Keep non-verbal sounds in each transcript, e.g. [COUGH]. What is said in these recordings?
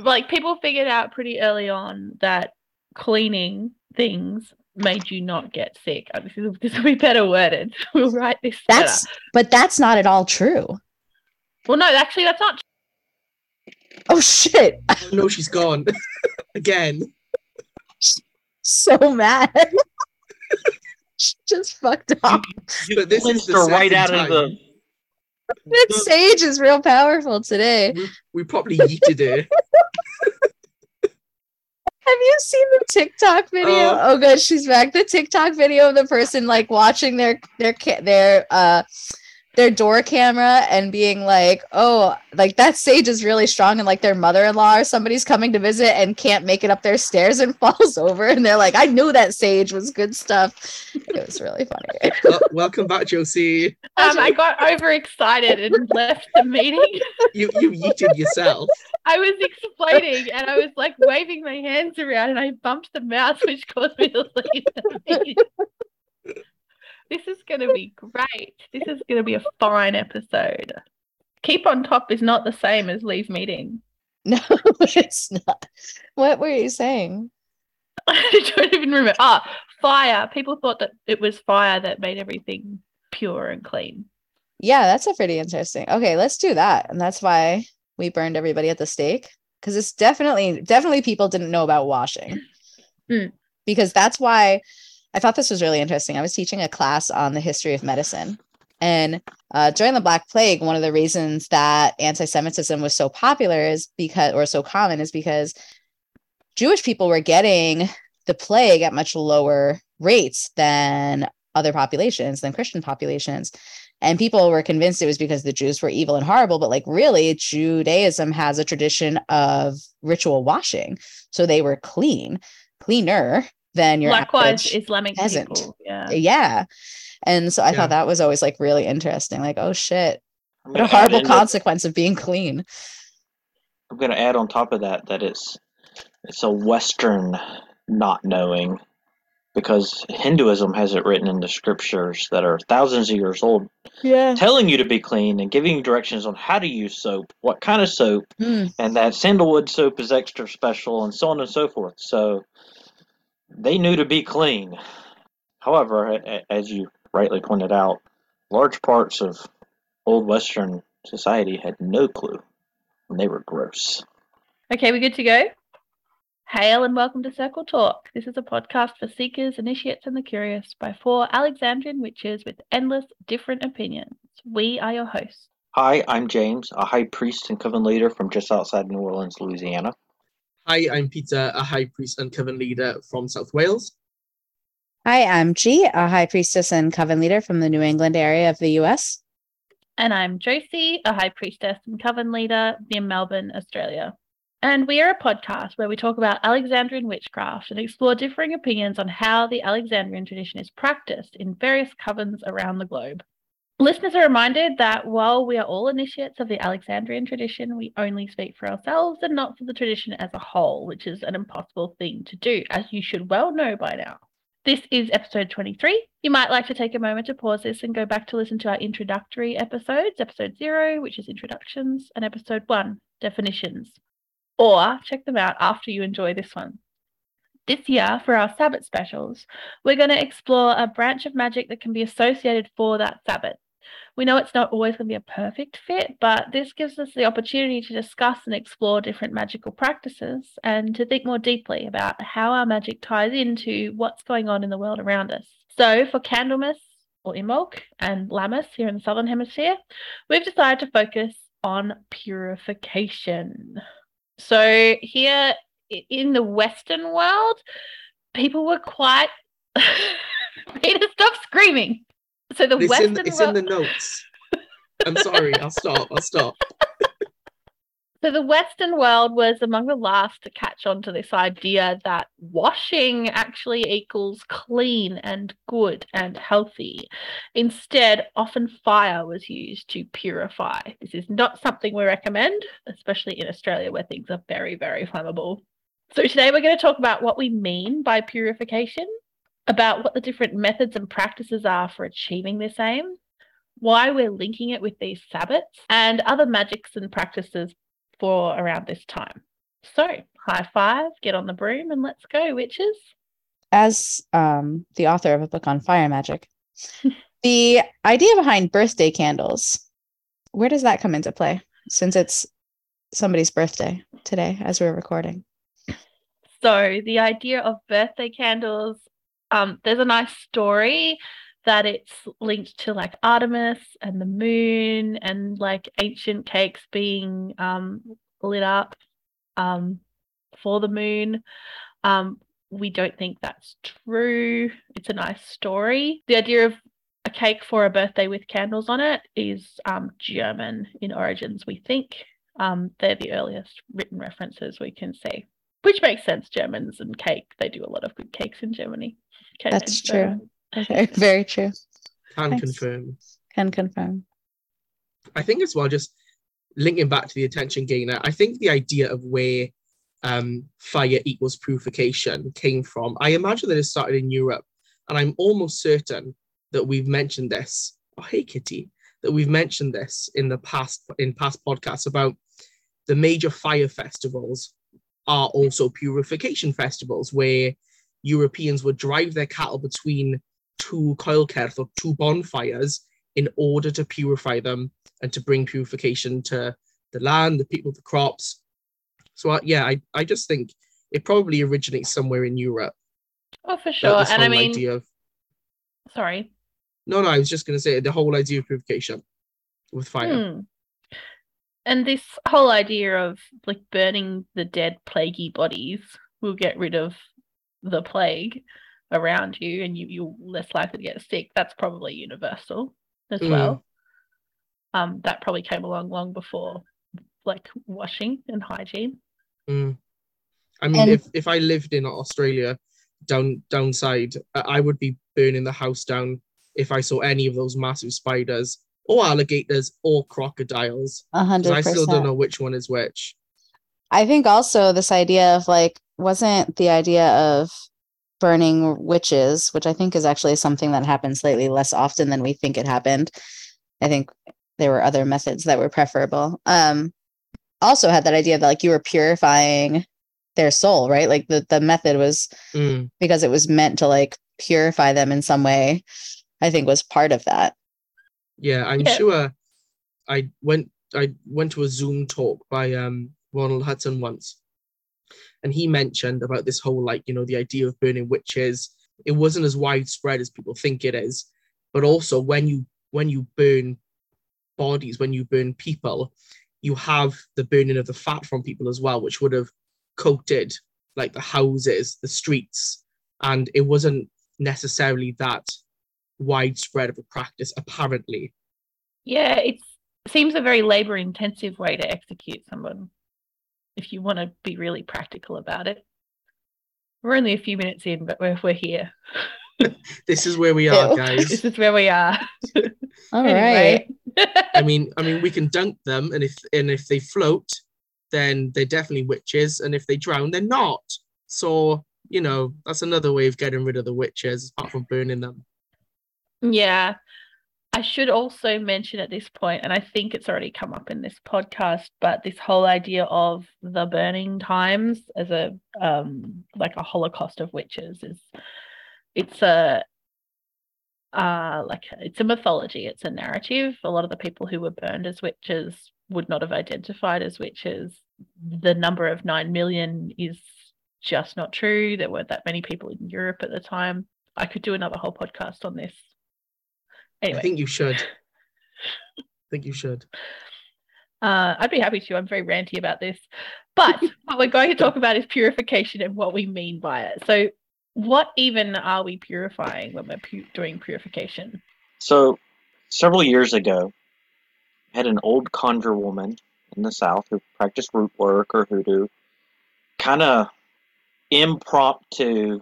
like people figured out pretty early on that cleaning things made you not get sick. Uh, This, is, [LAUGHS] this will be better worded. [LAUGHS] We'll write this. That's better. but that's not at all true. well, no, actually, that's not. [LAUGHS] Oh shit. Oh, no, she's gone again. So mad. She just fucked up. You But this is the right second out of the. That sage is real powerful today. We, we probably yeeted her. [LAUGHS] Have you seen the TikTok video? Uh, oh, good, she's back. The TikTok video of the person like watching their their their uh their door camera and being like, "Oh, like that sage is really strong," and like their mother-in-law or somebody's coming to visit and can't make it up their stairs and [LAUGHS] falls over, and they're like, "I knew that sage was good stuff." It was really funny. Wel- welcome back, Josie. Um, I got overexcited and left the meeting. You you yeeted yourself. I was explaining and I was like waving my hands around and I bumped the mouse, which caused me to leave the meeting. This is going to be great. This is going to be a fine episode. Keep on top is not the same as leave meeting. [LAUGHS] No, it's not. What were you saying? [LAUGHS] I don't even remember. Ah, fire. People thought that it was fire that made everything pure and clean. Yeah, that's a pretty interesting. Okay, let's do that. And that's why we burned everybody at the stake because it's definitely definitely people didn't know about washing. Mm. Because that's why I thought this was really interesting. I was teaching a class on the history of medicine. And uh, during the Black Plague, one of the reasons that anti Semitism was so popular is because, or so common, is because Jewish people were getting the plague at much lower rates than other populations, than Christian populations. And people were convinced it was because the Jews were evil and horrible, but like really, Judaism has a tradition of ritual washing. So they were clean, cleaner than your Likewise, average- Islamic peasant. people. Yeah. yeah. And so I Yeah. thought that was always like really interesting. Like, oh shit, what a horrible in that- consequence of being clean. I'm going to add on top of that that it's it's a Western not knowing because Hinduism has it written in the scriptures that are thousands of years old, Yeah. telling you to be clean and giving you directions on how to use soap, what kind of soap, Mm. and that sandalwood soap is extra special, and so on and so forth. So they knew to be clean. However, as you rightly pointed out, large parts of old Western society had no clue, and they were gross. Okay, we're good to go? Hail and welcome to Circle Talk. This is a podcast for seekers, initiates, and the curious by four Alexandrian witches with endless different opinions. We are your hosts. Hi, I'm James, a high priest and coven leader from just outside New Orleans, Louisiana. Hi, I'm Peter, a high priest and coven leader from South Wales. Hi, I'm G, a high priestess and coven leader from the New England area of the US. And I'm Josie, a high priestess and coven leader near Melbourne, Australia. And we are a podcast where we talk about Alexandrian witchcraft and explore differing opinions on how the Alexandrian tradition is practiced in various covens around the globe. Listeners are reminded that while we are all initiates of the Alexandrian tradition, we only speak for ourselves and not for the tradition as a whole, which is an impossible thing to do, as you should well know by now. This is episode 23. You might like to take a moment to pause this and go back to listen to our introductory episodes, episode zero, which is introductions, and episode one, definitions. Or check them out after you enjoy this one. This year, for our Sabbat specials, we're going to explore a branch of magic that can be associated for that Sabbat. We know it's not always going to be a perfect fit, but this gives us the opportunity to discuss and explore different magical practices and to think more deeply about how our magic ties into what's going on in the world around us. So, for Candlemas or Imbolc and Lammas here in the Southern Hemisphere, we've decided to focus on purification. So, here in the Western world, people were quite. [LAUGHS] Peter, stop screaming. So, the It's, Western in, it's world. in the notes. I'm sorry, I'll stop, I'll stop. [LAUGHS] So the Western world was among the last to catch on to this idea that washing actually equals clean and good and healthy. Instead, often fire was used to purify. This is not something we recommend, especially in Australia where things are very, very flammable. So today we're going to talk about what we mean by purification, about what the different methods and practices are for achieving this aim, why we're linking it with these Sabbats, and other magics and practices for around this time. So, high five, get on the broom, and let's go, witches. As um, the author of a book on fire magic, [LAUGHS] the idea behind birthday candles, where does that come into play? Since it's somebody's birthday today, as we're recording. So, the idea of birthday candles, um, there's a nice story that it's linked to like Artemis and the moon and like ancient cakes being um, lit up um, for the moon. Um, we don't think that's true. It's a nice story. The idea of a cake for a birthday with candles on it is um, German in origins, we think. Um, they're the earliest written references we can see, which makes sense. Germans and cake, they do a lot of good cakes in Germany. Okay, That's so- true. Very, [LAUGHS] very true. Can Nice. confirm. Can confirm. I think as well, just linking back to the attention gainer, I think the idea of where um, fire equals purification came from, I imagine that it started in Europe. And I'm almost certain that we've mentioned this. Oh, hey, Kitty, that we've mentioned this in the past, in past podcasts about the major fire festivals are also purification festivals where Europeans would drive their cattle between two coelcerth or two bonfires in order to purify them and to bring purification to the land, the people, the crops. So uh, yeah, I, I just think it probably originates somewhere in Europe. Oh, for sure. And I mean, idea of sorry. no, no, I was just going to say the whole idea of purification with fire. Hmm. And this whole idea of like burning the dead plaguey bodies will get rid of the plague around you and you, you're less likely to get sick. That's probably universal as Mm. well. Um, that probably came along long before like washing and hygiene. Mm. I mean, And- if, if I lived in Australia, down downside, I I would be burning the house down if I saw any of those massive spiders or alligators or crocodiles. A hundred I still don't know which one is which. I think also this idea of like wasn't the idea of burning witches, which I think is actually something that happens slightly less often than we think it happened. I think there were other methods that were preferable. Um also had that idea that like you were purifying their soul, right? Like the the method was Mm. because it was meant to like purify them in some way. I think was part of that. Yeah, I'm Yeah. sure I went I went to a Zoom talk by um Ronald Hutton once. And he mentioned about this whole like, you know, the idea of burning witches. It wasn't as widespread as people think it is. But also when you when you burn bodies, when you burn people, you have the burning of the fat from people as well, which would have coated like the houses, the streets, and it wasn't necessarily that widespread of a practice, apparently. Yeah, it seems a very labor intensive way to execute someone if you want to be really practical about it. We're only a few minutes in, but we're, we're here. [LAUGHS] This is where we are, guys. This is where we are. [LAUGHS] All right. I mean, I mean, we can dunk them, and if and if they float, then they're definitely witches, and if they drown, they're not. So you know, that's another way of getting rid of the witches, apart from burning them. Yeah. I should also mention at this point, and I think it's already come up in this podcast, but this whole idea of the burning times as a um like a holocaust of witches is it's a uh like it's a mythology, it's a narrative. A lot of the people who were burned as witches would not have identified as witches. The number of nine million is just not true. There weren't that many people in Europe at the time. I could do another whole podcast on this. Anyway, I think you should. I think you should. uh, I'd be happy to. I'm very ranty about this. But [LAUGHS] what we're going to talk about is purification and what we mean by it. So, what even are we purifying when we're pu- doing purification? So, several years ago, I had an old conjure woman in the South who practiced root work or hoodoo, kind of impromptu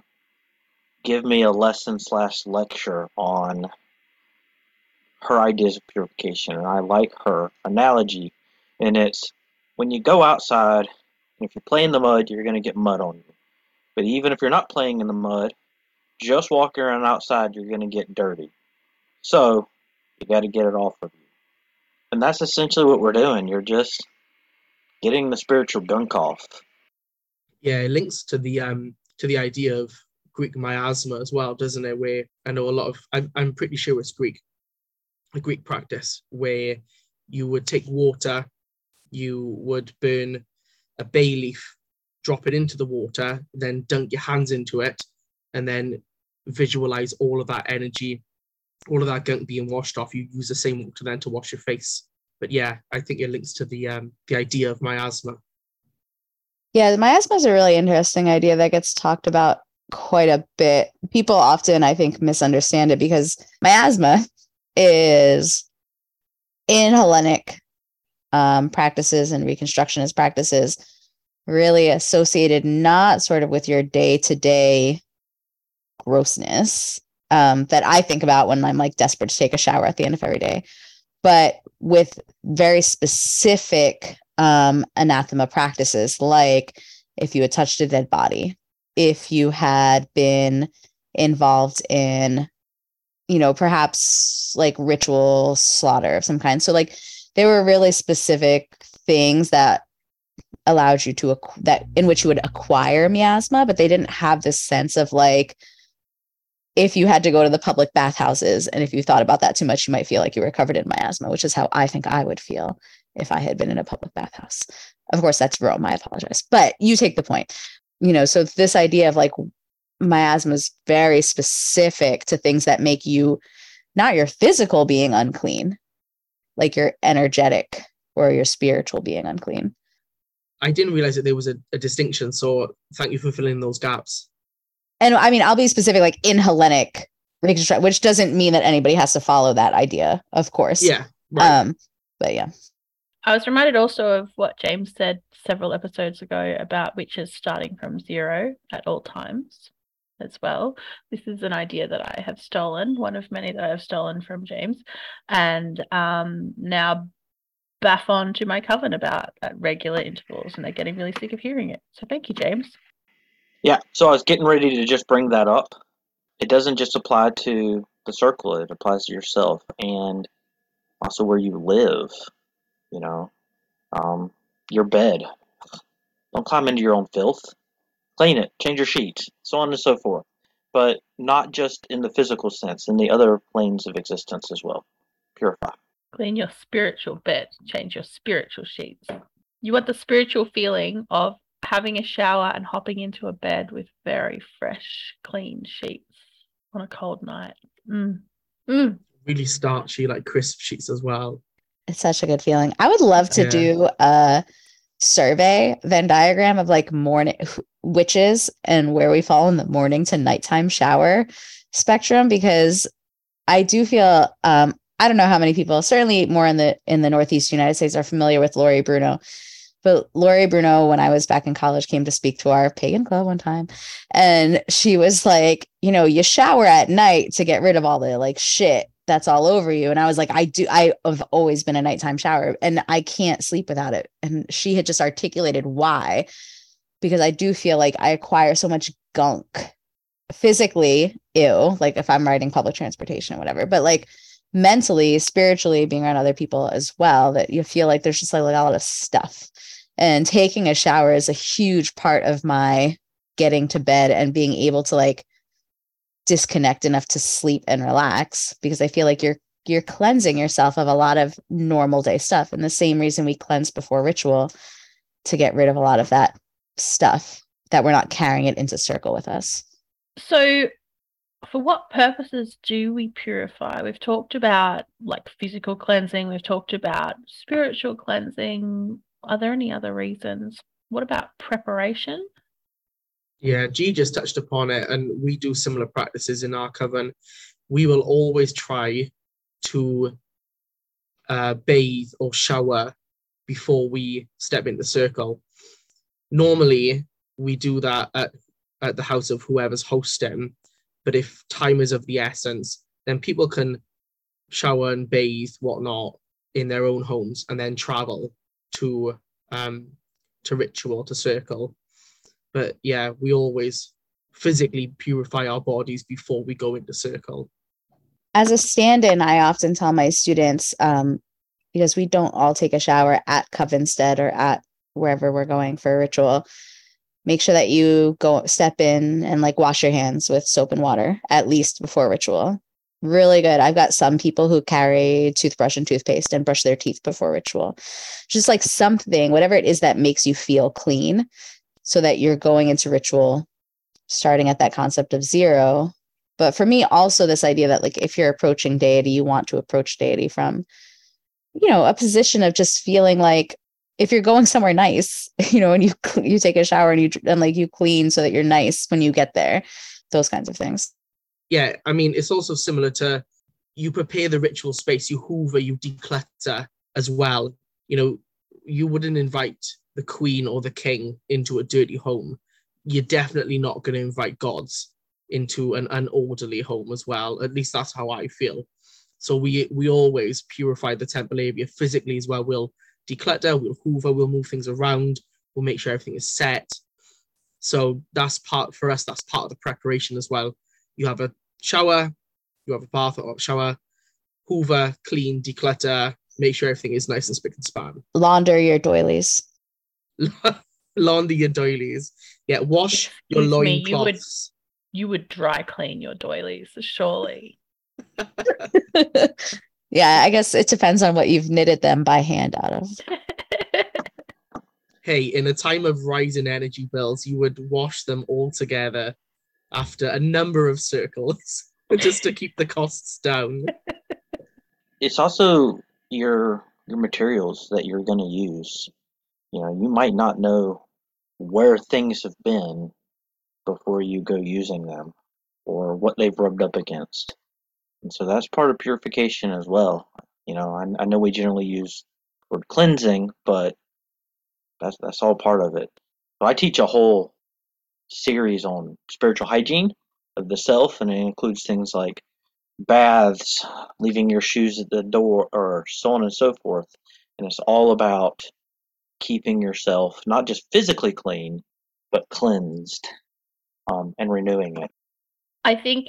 give me a lesson slash lecture on her ideas of purification. And I like her analogy, and it's when you go outside, and if you play in the mud, you're going to get mud on you. But even if you're not playing in the mud, just walking around outside, you're going to get dirty. So, you got to get it off of you. And that's essentially what we're doing. You're just getting the spiritual gunk off. Yeah, it links to the um to the idea of Greek miasma as well, doesn't it? Where I know a lot of I'm, I'm pretty sure it's Greek, a Greek practice where you would take water, you would burn a bay leaf, drop it into the water, then dunk your hands into it, and then visualize all of that energy, all of that gunk being washed off. You use the same water then to wash your face. But yeah, I think it links to the um, the idea of miasma. Yeah, miasma is a really interesting idea that gets talked about quite a bit. People often, I think, misunderstand it because miasma is in Hellenic um, practices and Reconstructionist practices really associated not sort of with your day to day grossness um, that I think about when I'm like desperate to take a shower at the end of every day, but with very specific um, anathema practices, like if you had touched a dead body, if you had been involved in, you know, perhaps like ritual slaughter of some kind. So, like, there were really specific things that allowed you to that in which you would acquire miasma, but they didn't have this sense of like if you had to go to the public bathhouses and if you thought about that too much, you might feel like you were covered in miasma, which is how I think I would feel if I had been in a public bathhouse. Of course, that's Rome. I apologize, but you take the point. You know, so this idea of like miasma is very specific to things that make you not your physical being unclean, like your energetic or your spiritual being unclean. I didn't realize that there was a, a distinction. So thank you for filling those gaps. And I mean, I'll be specific, like in Hellenic reconstruct, which doesn't mean that anybody has to follow that idea, of course. Yeah. Right. Um, but yeah. I was reminded also of what James said several episodes ago about witches starting from zero at all times as well. This is an idea that I have stolen, one of many that I have stolen from James, and um, now baff on to my coven about at regular intervals, and they're getting really sick of hearing it. So thank you, James. Yeah, so I was getting ready to just bring that up. It doesn't just apply to the circle, it applies to yourself and also where you live, you know, um, your bed. Don't climb into your own filth. Clean it, change your sheets, so on and so forth. But not just in the physical sense, in the other planes of existence as well. Purify. Clean your spiritual bed, change your spiritual sheets. You want the spiritual feeling of having a shower and hopping into a bed with very fresh, clean sheets on a cold night. Mm. Mm. Really starchy, like crisp sheets as well. It's such a good feeling. I would love to yeah. do a survey Venn diagram of like morning witches and where we fall in the morning to nighttime shower spectrum because I do feel um I don't know how many people certainly more in the in the northeast United States are familiar with Lori Bruno but Lori Bruno, when I was back in college, came to speak to our pagan club one time. And she was like, you know, you shower at night to get rid of all the like shit that's all over you. And I was like, I do, I have always been a nighttime shower and I can't sleep without it. And she had just articulated why, because I do feel like I acquire so much gunk physically, ew, like if I'm riding public transportation or whatever, but like mentally, spiritually, being around other people as well, that you feel like there's just like a lot of stuff and taking a shower is a huge part of my getting to bed and being able to like disconnect enough to sleep and relax because I feel like you're you're cleansing yourself of a lot of normal day stuff. And the same reason we cleanse before ritual to get rid of a lot of that stuff that we're not carrying it into circle with us. So for what purposes do we purify? We've talked about like physical cleansing, we've talked about spiritual cleansing. Are there any other reasons? What about preparation? Yeah, G just touched upon it, and we do similar practices in our coven. We will always try to uh, bathe or shower before we step into the circle. Normally, we do that at, at the house of whoever's hosting, but if time is of the essence, then people can shower and bathe, whatnot, in their own homes and then travel to um to ritual to circle. But yeah we always physically purify our bodies before we go into circle. As a stand-in i often tell my students um because we don't all take a shower at covenstead or at wherever we're going for a ritual make sure that you go step in and like wash your hands with soap and water at least before ritual. Really good. I've got some people who carry toothbrush and toothpaste and brush their teeth before ritual. Just like something, whatever it is that makes you feel clean so that you're going into ritual starting at that concept of zero. But for me, also this idea that like if you're approaching deity, you want to approach deity from, you know, a position of just feeling like if you're going somewhere nice, [LAUGHS] you know, and you you take a shower and you and like you clean so that you're nice when you get there, those kinds of things. Yeah, I mean, it's also similar to you prepare the ritual space, you hoover, you declutter as well. You know, you wouldn't invite the queen or the king into a dirty home. You're definitely not going to invite gods into an, an orderly home as well. At least that's how I feel. So we we always purify the temple area physically as well. We'll declutter, we'll hoover, we'll move things around, we'll make sure everything is set. So that's part for us, that's part of the preparation as well. You have a shower, you have a bath or shower, hoover, clean, declutter, make sure everything is nice and spick and span. Launder your doilies. [LAUGHS] Launder your doilies. Yeah, wash your loin cloths. You would dry clean your doilies, surely. [LAUGHS] yeah, I guess it depends on what you've knitted them by hand out of. [LAUGHS] hey, in a time of rising energy bills, you would wash them all together after a number of circles [LAUGHS] just to keep the costs down. [LAUGHS] It's also your your materials that you're going to use. You know, you might not know where things have been before you go using them or what they've rubbed up against. And so that's part of purification as well. You know, I, I know we generally use the word cleansing, but that's that's all part of it. So I teach a whole series on spiritual hygiene of the self, and it includes things like baths, leaving your shoes at the door, or so on and so forth. And it's all about keeping yourself not just physically clean, but cleansed um, and renewing it. I think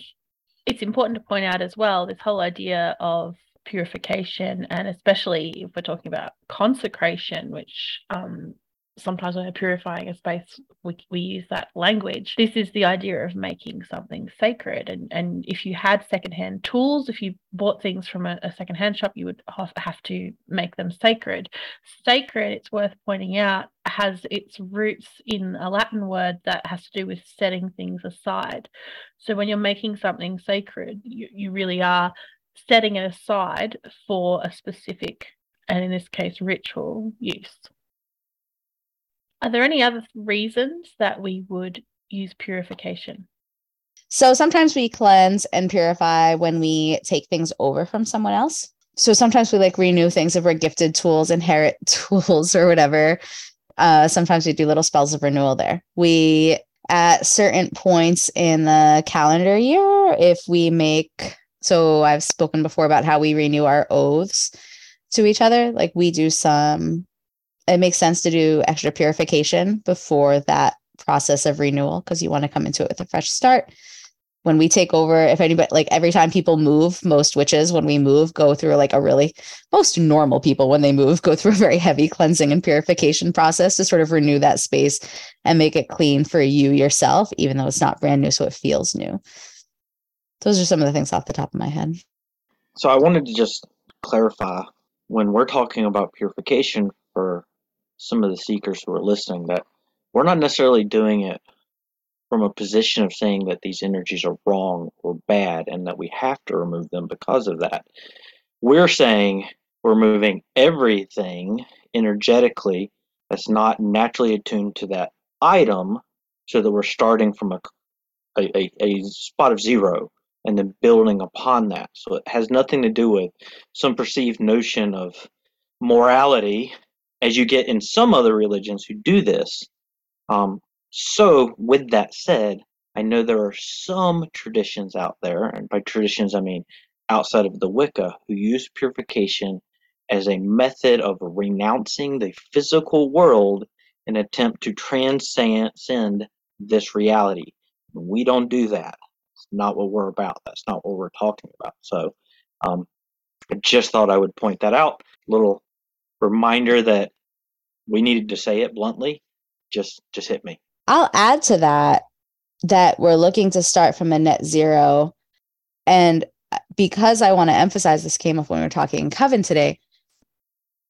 it's important to point out as well this whole idea of purification, and especially if we're talking about consecration, which um, sometimes when we're purifying a space, we, we use that language. This is the idea of making something sacred. And, and if you had secondhand tools, if you bought things from a, a secondhand shop, you would have, to make them sacred. Sacred, it's worth pointing out, has its roots in a Latin word that has to do with setting things aside. So when you're making something sacred, you, you really are setting it aside for a specific, and in this case, ritual use. Are there any other reasons that we would use purification? So sometimes we cleanse and purify when we take things over from someone else. So sometimes we like renew things if we're gifted tools, inherit [LAUGHS] tools, or whatever. Uh, sometimes we do little spells of renewal there. We, at certain points in the calendar year, if we make, so I've spoken before about how we renew our oaths to each other. Like we do some it makes sense to do extra purification before that process of renewal because you want to come into it with a fresh start. When we take over, if anybody like every time people move, most witches when we move go through like a really most normal people when they move [LAUGHS] go through a very heavy cleansing and purification process to sort of renew that space and make it clean for you yourself, even though it's not brand new, so it feels new. Those are some of the things off the top of my head. So I wanted to just clarify when we're talking about purification for some of the seekers who are listening that we're not necessarily doing it from a position of saying that these energies are wrong or bad and that we have to remove them because of that. We're saying we're moving everything energetically that's not naturally attuned to that item so that we're starting from a, a, a, spot of zero and then building upon that. So it has nothing to do with some perceived notion of morality as you get in some other religions who do this. Um, so, with that said, I know there are some traditions out there, and by traditions I mean outside of the Wicca, who use purification as a method of renouncing the physical world in attempt to transcend this reality. We don't do that. It's not what we're about. That's not what we're talking about. So, um, I just thought I would point that out. Little reminder that we needed to say it bluntly just just hit me I'll add to that that we're looking to start from a net zero. And uh, because I want to emphasize this came up when we were talking in Coven today,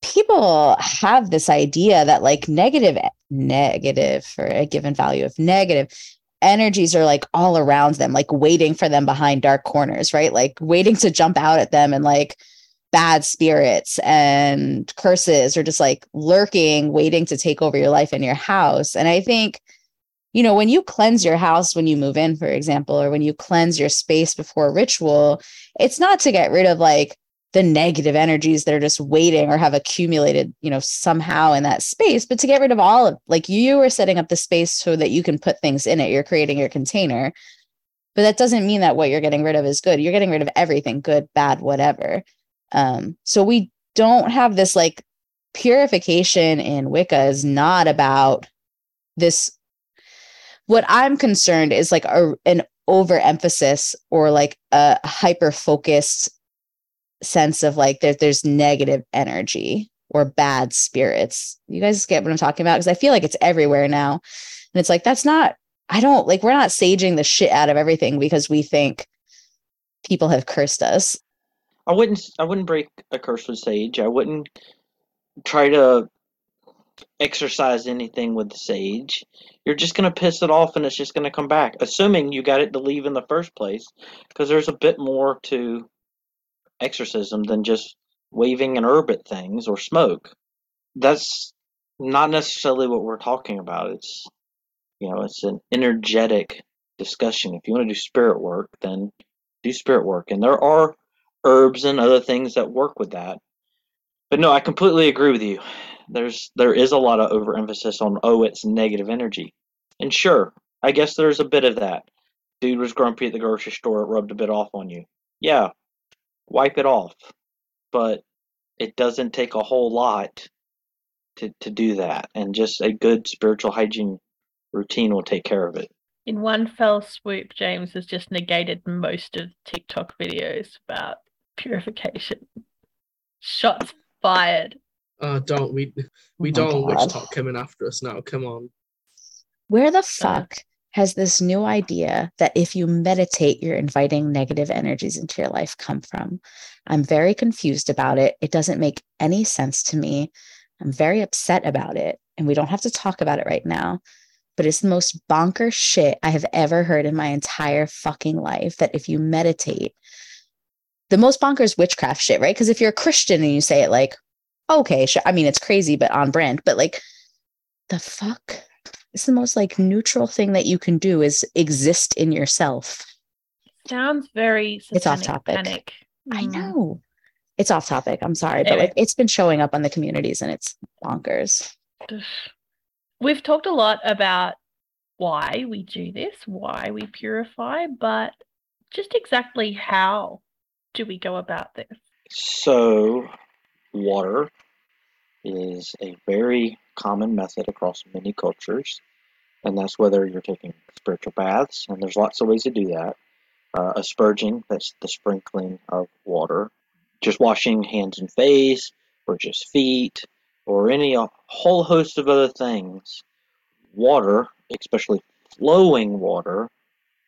people have this idea that like negative, negative for a given value of negative energies are like all around them, like waiting for them behind dark corners, right? Like waiting to jump out at them and like bad spirits and curses are just like lurking, waiting to take over your life and your house. And I think, you know, when you cleanse your house when you move in, for example, or when you cleanse your space before ritual, it's not to get rid of like the negative energies that are just waiting or have accumulated, you know, somehow in that space, but to get rid of all of like you are setting up the space so that you can put things in it. You're creating your container. But that doesn't mean that what you're getting rid of is good. You're getting rid of everything, good, bad, whatever. Um, so we don't have this like purification in Wicca is not about this. What I'm concerned is like a, an overemphasis or like a hyper focused sense of like there, there's negative energy or bad spirits. You guys get what I'm talking about? Because I feel like it's everywhere now. And it's like, that's not, I don't like, we're not saging the shit out of everything because we think people have cursed us. I wouldn't I wouldn't break a curse with sage. I wouldn't try to exercise anything with the sage. You're just going to piss it off and it's just going to come back, assuming you got it to leave in the first place because there's a bit more to exorcism than just waving an herb at things or smoke. That's not necessarily what we're talking about. It's you know, it's an energetic discussion. If you want to do spirit work, then do spirit work. And there are herbs and other things that work with that. But no, I completely agree with you. There's there is a lot of overemphasis on oh it's negative energy. And sure, I guess there's a bit of that. Dude was grumpy at the grocery store, it rubbed a bit off on you. Yeah. Wipe it off. But it doesn't take a whole lot to, to do that. And just a good spiritual hygiene routine will take care of it in one fell swoop, James has just negated most of TikTok videos about purification. Shots fired. Uh, don't we? We Oh don't want God. WitchTok coming after us now. Come on. Where the fuck has this new idea that if you meditate, you're inviting negative energies into your life come from? I'm very confused about it. It doesn't make any sense to me. I'm very upset about it. And we don't have to talk about it right now. But it's the most bonkers shit I have ever heard in my entire fucking life that if you meditate, the most bonkers witchcraft shit, right? Because if you're a Christian and you say it like, okay, sure. I mean, it's crazy, but on brand. But like, the fuck? It's the most like neutral thing that you can do is exist in yourself. Sounds very It's off topic. Panic. I Mm. know. It's off topic. I'm sorry, but like it's been showing up on the communities and it's bonkers. We've talked a lot about why we do this, why we purify, but just exactly how do we go about this? So, water is a very common method across many cultures, and that's whether you're taking spiritual baths, and there's lots of ways to do that. Uh, asperging, that's the sprinkling of water, just washing hands and face, or just feet, or any a whole host of other things. Water, especially flowing water,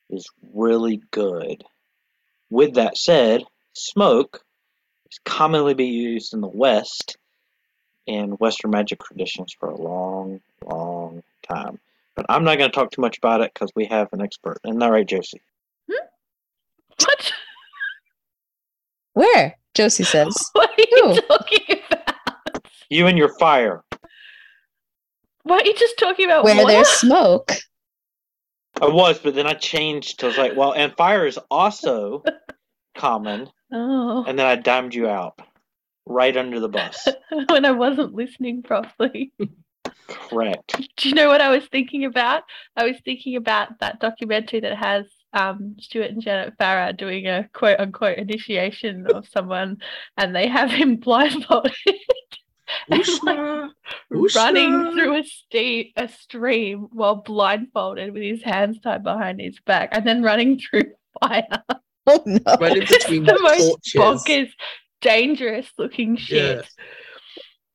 is really good. With that said, smoke is commonly be used in the West in Western magic traditions for a long, long time. But I'm not going to talk too much about it because we have an expert. Isn't that right, Josie? Hmm? What? Where? Josie says. [LAUGHS] What are you Who? talking about? You and your fire. Why are you just talking about Where water? there's [LAUGHS] smoke. I was, but then I changed to I was like, well, and fire is also common. Oh, And then I dimed you out right under the bus. [LAUGHS] when I wasn't listening properly. Correct. Do you know what I was thinking about? I was thinking about that documentary that has um, Stewart and Janet Farrar doing a quote unquote initiation of someone, and they have him [LAUGHS] blindfolded and like, Ushna, running through a, ste- a stream while blindfolded with his hands tied behind his back, and then running through [LAUGHS] fire. [LAUGHS] Oh no. Right in It's between [LAUGHS] the most torches. bonkers, dangerous looking shit. Yeah.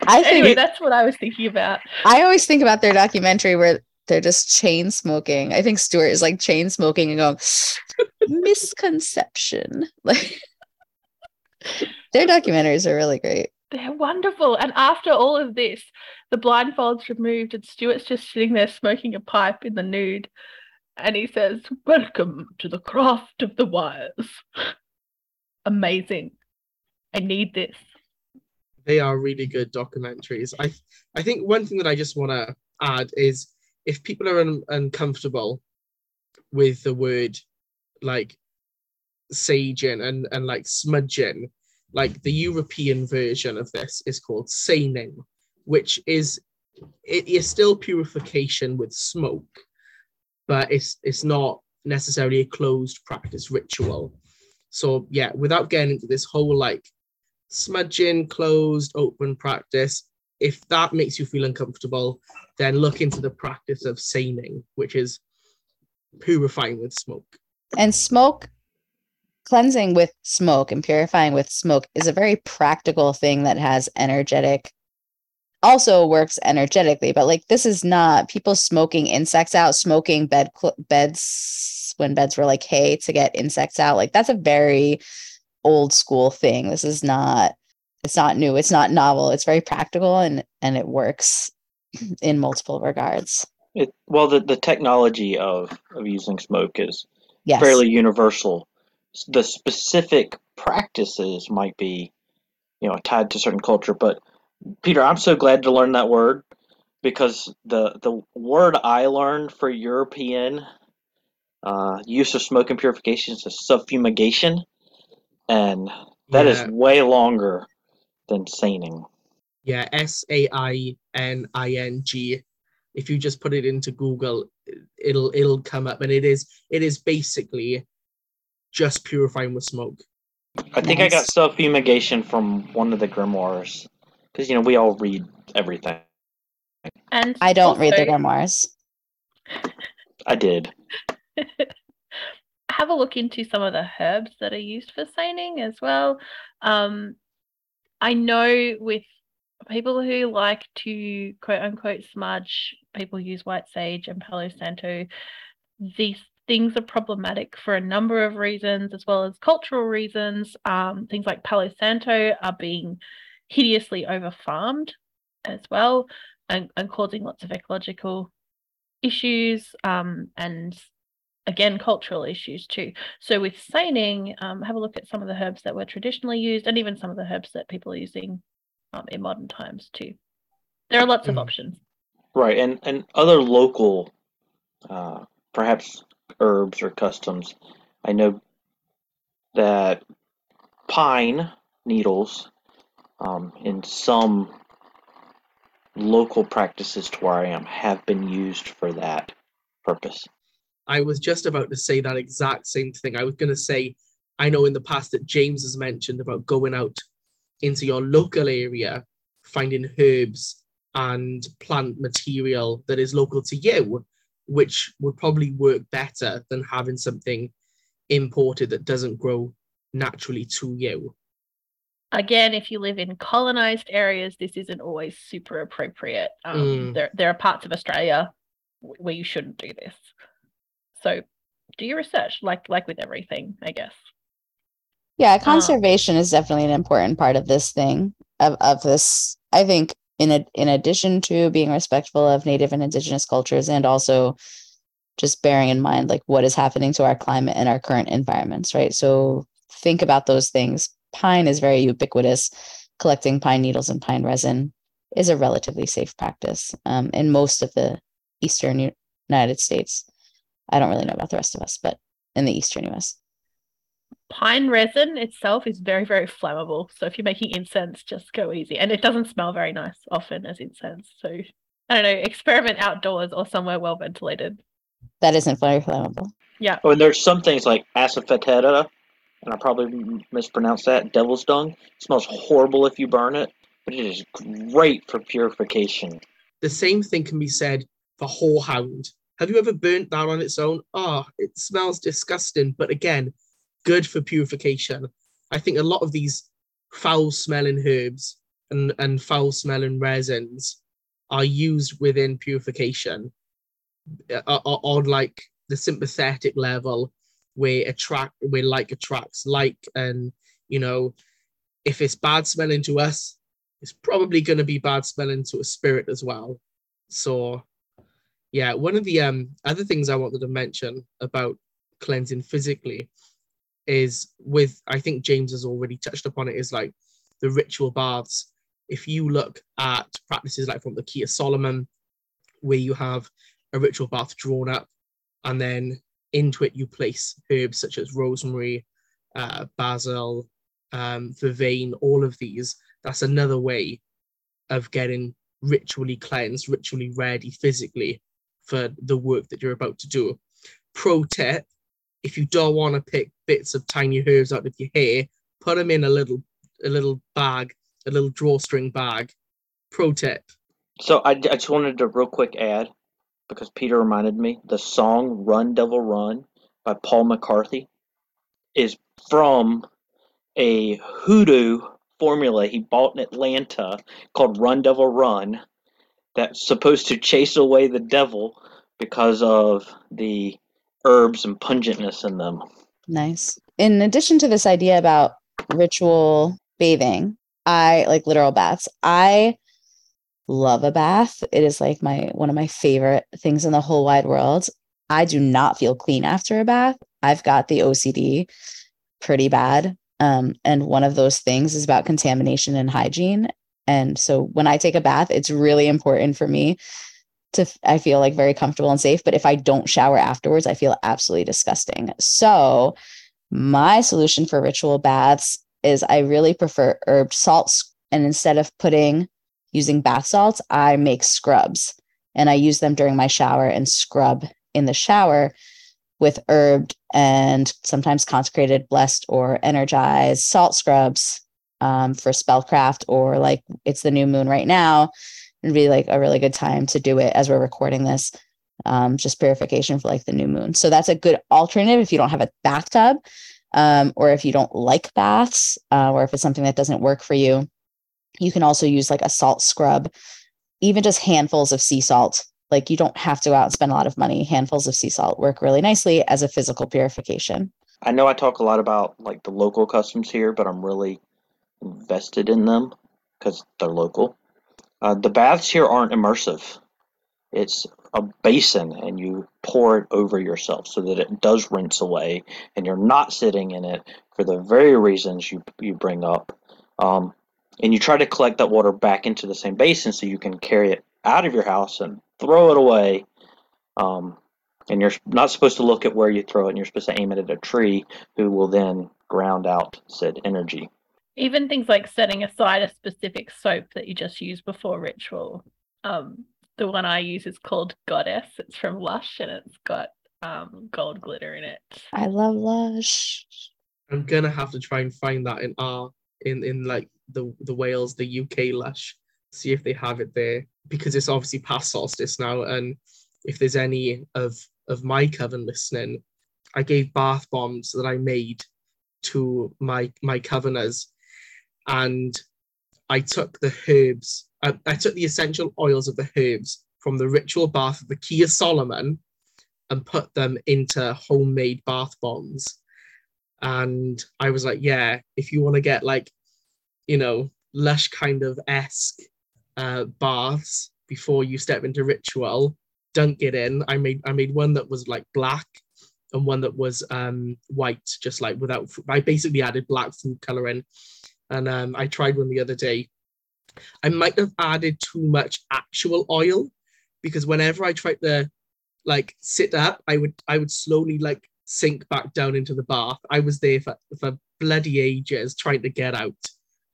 I think Anyway, that's what I was thinking about. I always think about their documentary where They're just chain smoking. I think Stewart is like chain smoking and going, [LAUGHS] misconception. Like their documentaries are really great. They're wonderful. And after all of this, the blindfold's removed and Stewart's just sitting there smoking a pipe in the nude. And he says, Welcome to the craft of the wires. Amazing. I need this. They are really good documentaries. I I think one thing that I just want to add is if people are un- uncomfortable with the word like saging and and like smudging, like the European version of this is called saining, which is it is still purification with smoke, but it's it's not necessarily a closed practice ritual. So yeah, without getting into this whole like smudging, closed, open practice, if that makes you feel uncomfortable, then look into the practice of saining, which is purifying with smoke. And smoke cleansing with smoke and purifying with smoke is a very practical thing that has energetic also works energetically but like this is not people smoking insects out smoking bed cl- beds when beds were like hay to get insects out. Like that's a very old school thing. This is not it's not new. It's not novel. It's very practical and and it works [CLEARS THROAT] in multiple regards. It, well, the, the technology of, of using smoke is yes. fairly universal. The specific practices might be, you know, tied to certain culture. But Peter, I'm so glad to learn that word because the the word I learned for European uh, use of smoke and purification is suffumigation, and that is Yeah. way longer than saining. Yeah, S A I N I N G. If you just put it into Google, it'll it'll come up, and it is it is basically just purifying with smoke. I think I got Nice. suffumigation from one of the grimoires because you know we all read everything. And i don't read the grimoires I did. [LAUGHS] have a look into some of the herbs that are used for saining as well. Um, I know with people who like to quote unquote smudge, people use white sage and Palo Santo. These things are problematic for a number of reasons, as well as cultural reasons. Um, things like Palo Santo are being hideously over farmed as well and, and causing lots of ecological issues um, and again cultural issues too so with saining um, have a look at some of the herbs that were traditionally used and even some of the herbs that people are using um, in modern times too there are lots of Mm. options Right, and and other local, uh, perhaps herbs or customs. I know that pine needles, um, in some local practices to where I am, have been used for that purpose. I was just about to say that exact same thing. I was going to say, I know in the past that James has mentioned about going out into your local area, finding herbs and plant material that is local to you, which would probably work better than having something imported that doesn't grow naturally to you. Again if you live in colonized areas this isn't always super appropriate um, Mm. there, there are parts of australia where you shouldn't do this so do your research like like with everything i guess Yeah, conservation is definitely an important part of this thing of, of this. I think in a, in addition to being respectful of native and indigenous cultures and also just bearing in mind like what is happening to our climate and our current environments, right? So think about those things. Pine is very ubiquitous. Collecting pine needles and pine resin is a relatively safe practice um, in most of the eastern U- United States. I don't really know about the rest of us, but in the eastern US. pine resin itself is very very flammable so if you're making incense just go easy and it doesn't smell very nice often as incense so i don't know experiment outdoors or somewhere well ventilated That isn't very flammable. Yeah. Oh, and there's some things like asafoetida, and I probably mispronounced that. Devil's dung. It smells horrible if you burn it, but it is great for purification. The same thing can be said for horehound. Have you ever burnt that on its own? Oh, it smells disgusting, but again, good for purification. I think a lot of these foul smelling herbs and, and foul smelling resins are used within purification uh, on like the sympathetic level where attract where like attracts like and you know if it's bad smelling to us it's probably going to be bad smelling to a spirit as well. So yeah one of the um other things i wanted to mention about cleansing physically is with i think james has already touched upon it is like the ritual baths. If you look at practices like from the key of solomon where you have a ritual bath drawn up and then into it you place herbs such as rosemary uh, basil um, vervain all of these. That's another way of getting ritually cleansed ritually ready physically for the work that you're about to do. Pro tip if you don't want to pick bits of tiny herbs out of your hair put them in a little a little bag a little drawstring bag. Pro tip. So I, I just wanted to real quick add because Peter reminded me the song Run Devil Run by Paul McCartney is from a hoodoo formula he bought in Atlanta called Run Devil Run that's supposed to chase away the devil because of the herbs and pungentness in them. Nice. In addition to this idea about ritual bathing, I like literal baths. I love a bath. It is like my one of my favorite things in the whole wide world. I do not feel clean after a bath. I've got the OCD pretty bad. Um, and one of those things is about contamination and hygiene. And so when I take a bath, it's really important for me to I feel like very comfortable and safe. But if I don't shower afterwards, I feel absolutely disgusting. So my solution for ritual baths is I really prefer herb salts. And instead of putting using bath salts, I make scrubs and I use them during my shower and scrub in the shower with herbed and sometimes consecrated, blessed, or energized salt scrubs um, for spellcraft, or like it's the new moon right now. It'd be like a really good time to do it as we're recording this. Um, just purification for like the new moon. So that's a good alternative if you don't have a bathtub um, or if you don't like baths uh, or if it's something that doesn't work for you you can also use like a salt scrub, even just handfuls of sea salt. Like you don't have to go out and spend a lot of money. Handfuls of sea salt work really nicely as a physical purification. I know I talk a lot about like the local customs here, but I'm really invested in them because they're local. Uh, the baths here aren't immersive. It's a basin and you pour it over yourself so that it does rinse away and you're not sitting in it for the very reasons you you bring up. Um, and you try to collect that water back into the same basin so you can carry it out of your house and throw it away. Um, and you're not supposed to look at where you throw it, and you're supposed to aim it at a tree who will then ground out said energy. Even things like setting aside a specific soap that you just use before ritual. Um, the one I use is called Goddess. It's from Lush and it's got um, gold glitter in it. I love Lush. I'm gonna have to try and find that in our in in like the the Wales, the UK lush, see if they have it there because it's obviously past solstice now. And if there's any of of my coven listening, I gave bath bombs that I made to my my coveners, and I took the herbs. I, I took the essential oils of the herbs from the ritual bath of the Key of Solomon and put them into homemade bath bombs. And I was like, yeah, if you want to get like you know, lush kind of esque uh, baths before you step into ritual. Dunk it in. I made I made one that was like black and one that was um, white, just like without. I basically added black food coloring, and um, I tried one the other day. I might have added too much actual oil because whenever I tried to like sit up, I would I would slowly like sink back down into the bath. I was there for, for bloody ages trying to get out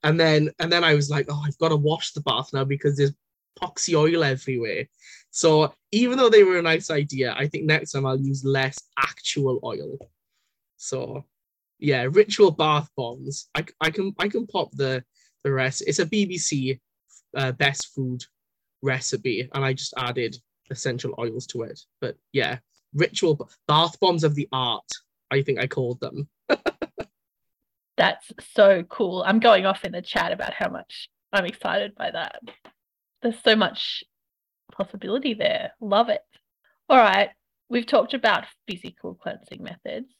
and then and then I was like, oh, I've got to wash the bath now because there's poxy oil everywhere. So even though they were a nice idea, I think next time I'll use less actual oil. So yeah, ritual bath bombs. I, I can I can pop the the rest. It's a BBC uh, best food recipe, and I just added essential oils to it. But yeah, ritual bath bombs of the art. I think I called them. [LAUGHS] That's so cool. I'm going off in the chat about how much I'm excited by that. There's so much possibility there. Love it. All right. We've talked about physical cleansing methods.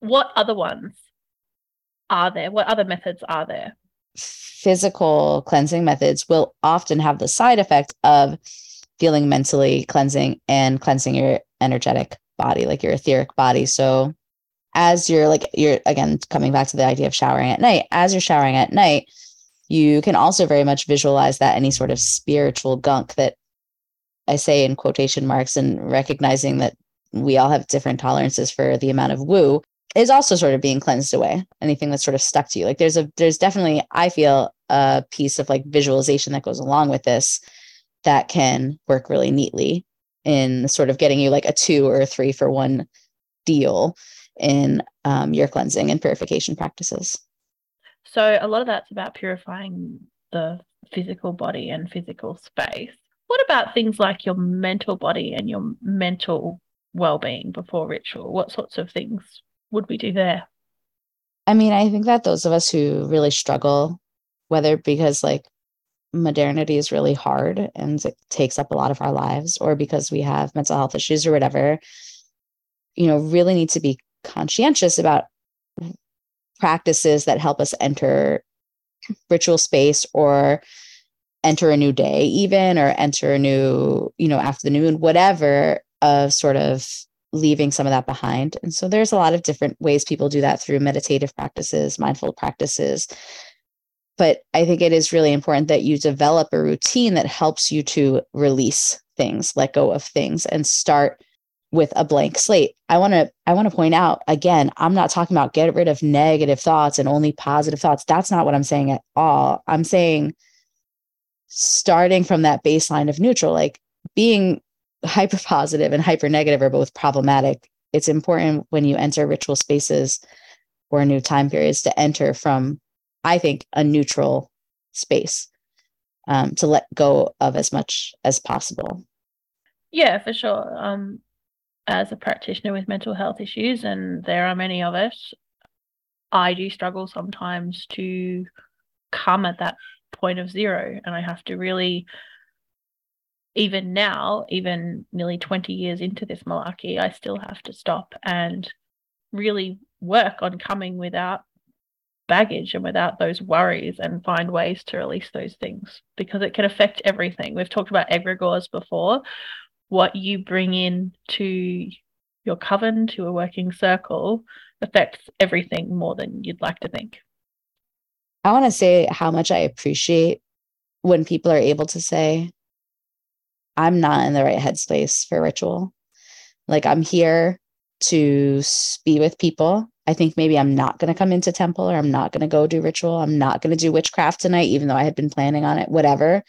What other ones are there? What other methods are there? Physical cleansing methods will often have the side effect of feeling mentally cleansing and cleansing your energetic body, like your etheric body. So as you're like you're again coming back to the idea of showering at night, as you're showering at night, you can also very much visualize that any sort of spiritual gunk that I say in quotation marks and recognizing that we all have different tolerances for the amount of woo is also sort of being cleansed away. Anything that's sort of stuck to you. Like there's a there's definitely, I feel, a piece of like visualization that goes along with this that can work really neatly in sort of getting you like a two or a three for one deal in um, your cleansing and purification practices. So a lot of that's about purifying the physical body and physical space. What about things like your mental body and your mental well-being before ritual? What sorts of things would we do there? I mean, I think that those of us who really struggle, whether because like modernity is really hard and it takes up a lot of our lives, or because we have mental health issues or whatever, you know, really need to be conscientious about practices that help us enter ritual space or enter a new day even or enter a new you know afternoon whatever of sort of leaving some of that behind. And so there's a lot of different ways people do that through meditative practices mindful practices. But i think it is really important that you develop a routine that helps you to release things let go of things and start with a blank slate. I want to I want to point out again, I'm not talking about get rid of negative thoughts and only positive thoughts. That's not what I'm saying at all. I'm saying starting from that baseline of neutral, like being hyper positive and hyper negative are both problematic. It's important when you enter ritual spaces or new time periods to enter from, I think, a neutral space um, to let go of as much as possible. Yeah, for sure. Um, as a practitioner with mental health issues, and there are many of us, I do struggle sometimes to come at that point of zero. And I have to really, even now, even nearly 20 years into this malarkey, I still have to stop and really work on coming without baggage and without those worries and find ways to release those things because it can affect everything. We've talked about egregores before, what you bring in to your coven, to a working circle, affects everything more than you'd like to think. I want to say how much I appreciate when people are able to say, I'm not in the right headspace for ritual. Like, I'm here to be with people. I think maybe I'm not going to come into temple or I'm not going to go do ritual. I'm not going to do witchcraft tonight, even though I had been planning on it, whatever.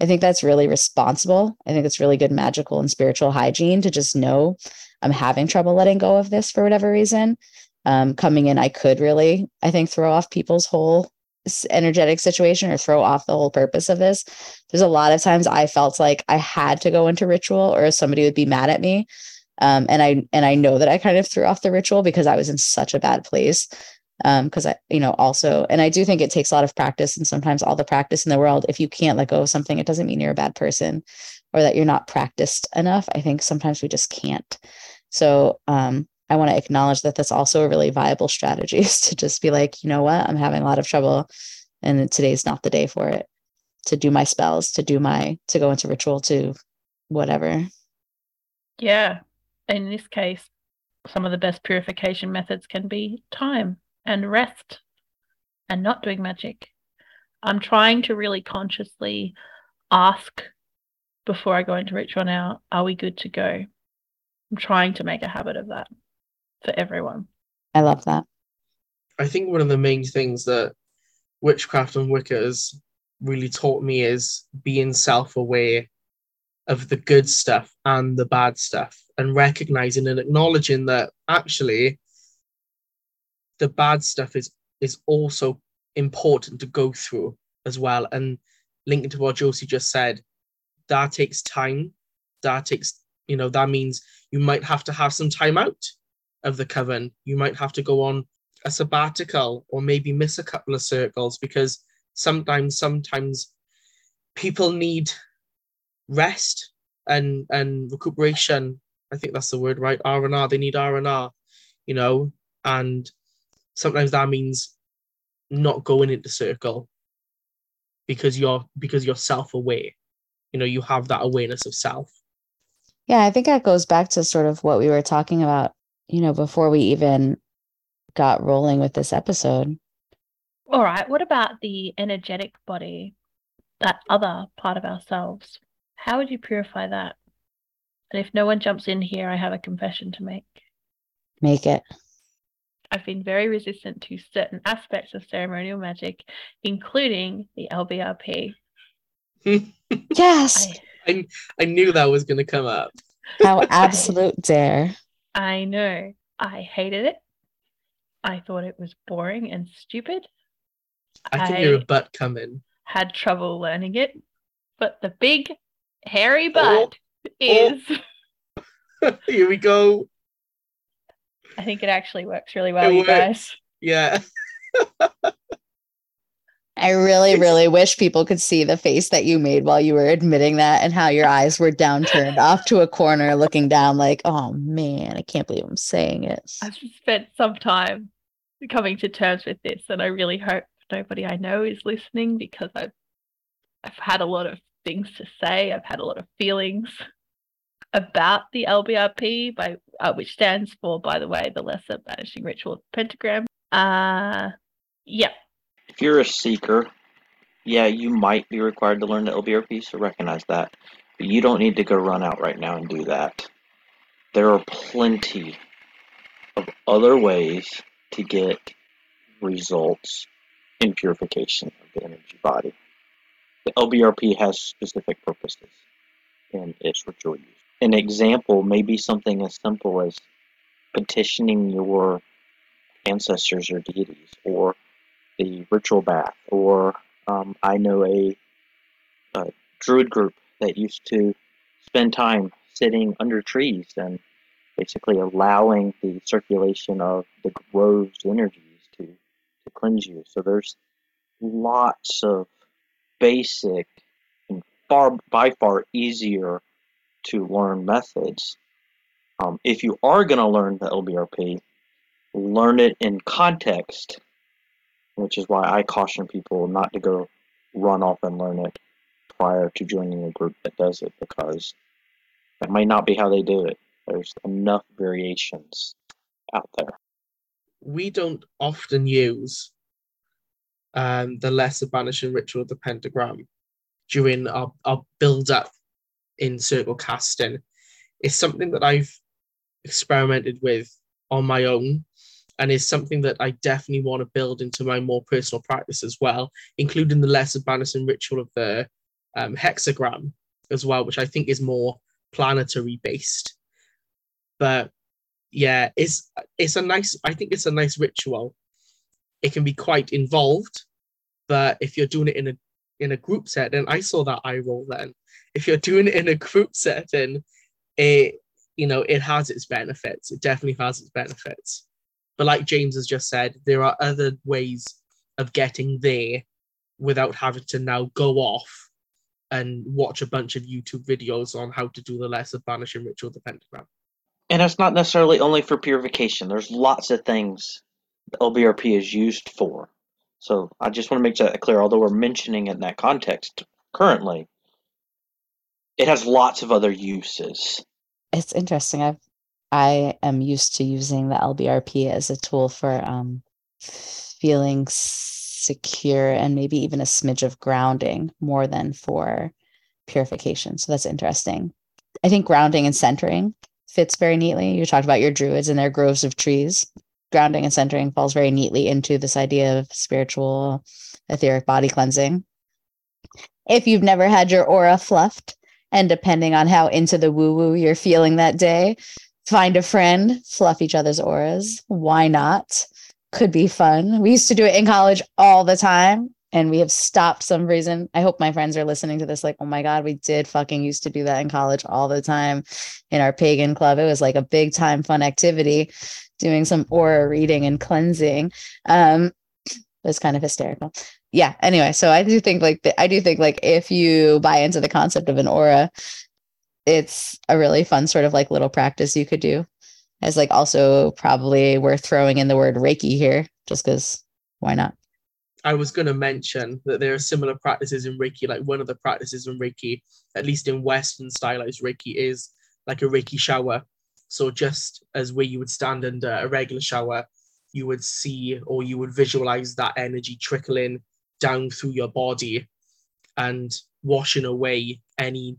I think that's really responsible. I think it's really good magical and spiritual hygiene to just know I'm having trouble letting go of this for whatever reason. Um, coming in, I could really, I think, throw off people's whole energetic situation or throw off the whole purpose of this. There's a lot of times I felt like I had to go into ritual or somebody would be mad at me. Um, and I and I know that I kind of threw off the ritual because I was in such a bad place um because i you know also and i do think it takes a lot of practice and sometimes all the practice in the world if you can't let go of something it doesn't mean you're a bad person or that you're not practiced enough. I think sometimes we just can't. So um i want to acknowledge that that's also a really viable strategy [LAUGHS] is to just be like you know what? I'm having a lot of trouble and today's not the day for it. To do my spells to do my to go into ritual to whatever. Yeah. In this case some of the best purification methods can be time and rest and not doing magic. I'm trying to really consciously ask before I go into ritual now, are we good to go? I'm trying to make a habit of that for everyone. I love that. I think one of the main things that witchcraft and Wicca has really taught me is being self aware of the good stuff and the bad stuff and recognizing and acknowledging that actually the bad stuff is is also important to go through as well. And linking to what Josie just said, that takes time. That takes, you know, that means you might have to have some time out of the coven. You might have to go on a sabbatical or maybe miss a couple of circles because sometimes, sometimes people need rest and and recuperation. I think that's the word, right? R and R. They need R and R, you know, and sometimes that means not going into circle because you're because you're self-aware. You know, you have that awareness of self. Yeah, I think that goes back to sort of what we were talking about, you know, before we even got rolling with this episode. All right. What about the energetic body, that other part of ourselves? How would you purify that? And if no one jumps in here, I have a confession to make. Make it. I've been very resistant to certain aspects of ceremonial magic, including the LBRP. [LAUGHS] Yes. I, I I knew that was going to come up. How absolute [LAUGHS] dare. I know. I hated it. I thought it was boring and stupid. I can hear a butt coming. had trouble learning it, but the big hairy butt oh. is. Oh. [LAUGHS] Here we go. I think it actually works really well, It you works. guys. Yeah. [LAUGHS] I really, really wish people could see the face that you made while you were admitting that and how your eyes were downturned off to a corner looking down like, oh man, I can't believe I'm saying it. I've spent some time coming to terms with this, and I really hope nobody I know is listening because I've I've had a lot of things to say. I've had a lot of feelings about the LBRP, by uh, which stands for, by the way, the Lesser Banishing Ritual Pentagram. Uh, yeah, If you're a seeker, yeah, you might be required to learn the LBRP, so recognize that. But you don't need to go run out right now and do that. There are plenty of other ways to get results in purification of the energy body. The LBRP has specific purposes in its ritual use. An example may be something as simple as petitioning your ancestors or deities, or the ritual bath, or um, I know a, a druid group that used to spend time sitting under trees and basically allowing the circulation of the grove's energies to, to cleanse you. So there's lots of basic and far by far easier to learn methods. Um, if you are going to learn the LBRP, learn it in context which is why I caution people not to go run off and learn it prior to joining a group that does it because that might not be how they do it. There's enough variations out there. We don't often use um, the lesser banishing ritual of the pentagram during our, our build up in circle casting. It's something that I've experimented with on my own and is something that I definitely want to build into my more personal practice as well, including the lesser banishing ritual of the um, hexagram as well, which I think is more planetary based. But yeah, it's it's a nice. I think it's a nice ritual. It can be quite involved, but if you're doing it in a in a group setting, I saw that eye roll then. If you're doing it in a group setting, it you know it has its benefits. It definitely has its benefits. But like James has just said, there are other ways of getting there without having to now go off and watch a bunch of YouTube videos on how to do the lesser banishing ritual the pentagram. And it's not necessarily only for purification. There's lots of things the LBRP is used for. So I just want to make that clear. Although we're mentioning it in that context currently, it has lots of other uses. It's interesting. I've I am used to using the LBRP as a tool for um, feeling secure and maybe even a smidge of grounding more than for purification. So that's interesting. I think grounding and centering fits very neatly. You talked about your druids and their groves of trees. Grounding and centering falls very neatly into this idea of spiritual etheric body cleansing. If you've never had your aura fluffed, and depending on how into the woo woo you're feeling that day, find a friend, fluff each other's auras. Why not? Could be fun. We used to do it in college all the time and we have stopped some reason. I hope my friends are listening to this like, oh my God, we did fucking used to do that in college all the time in our pagan club. It was like a big time fun activity doing some aura reading and cleansing. Um, it was kind of hysterical. Yeah. Anyway, so I do think like the, I do think like if you buy into the concept of an aura, it's a really fun sort of like little practice you could do. As like also probably worth throwing in the word Reiki here, just because why not? I was going to mention that there are similar practices in Reiki. Like one of the practices in Reiki, at least in Western stylized Reiki, is like a Reiki shower. So just as where you would stand under a regular shower, you would see or you would visualize that energy trickling down through your body and washing away any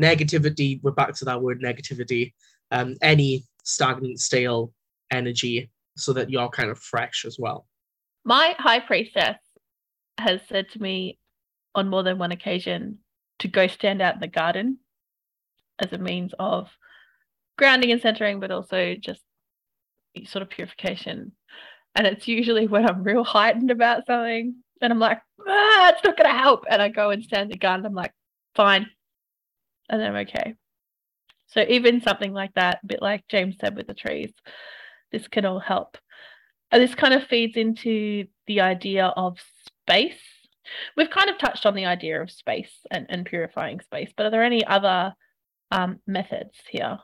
negativity. We're back to that word negativity. Um, any stagnant, stale energy, so that you're kind of fresh as well. My high priestess has said to me on more than one occasion to go stand out in the garden as a means of grounding and centering, but also just sort of purification. And it's usually when I'm real heightened about something and I'm like, ah, it's not going to help. And I go and stand the garden. I'm like, fine. And then I'm okay. So even something like that, a bit like James said with the trees, this can all help. And this kind of feeds into the idea of space. We've kind of touched on the idea of space and, and purifying space, but are there any other um, methods here?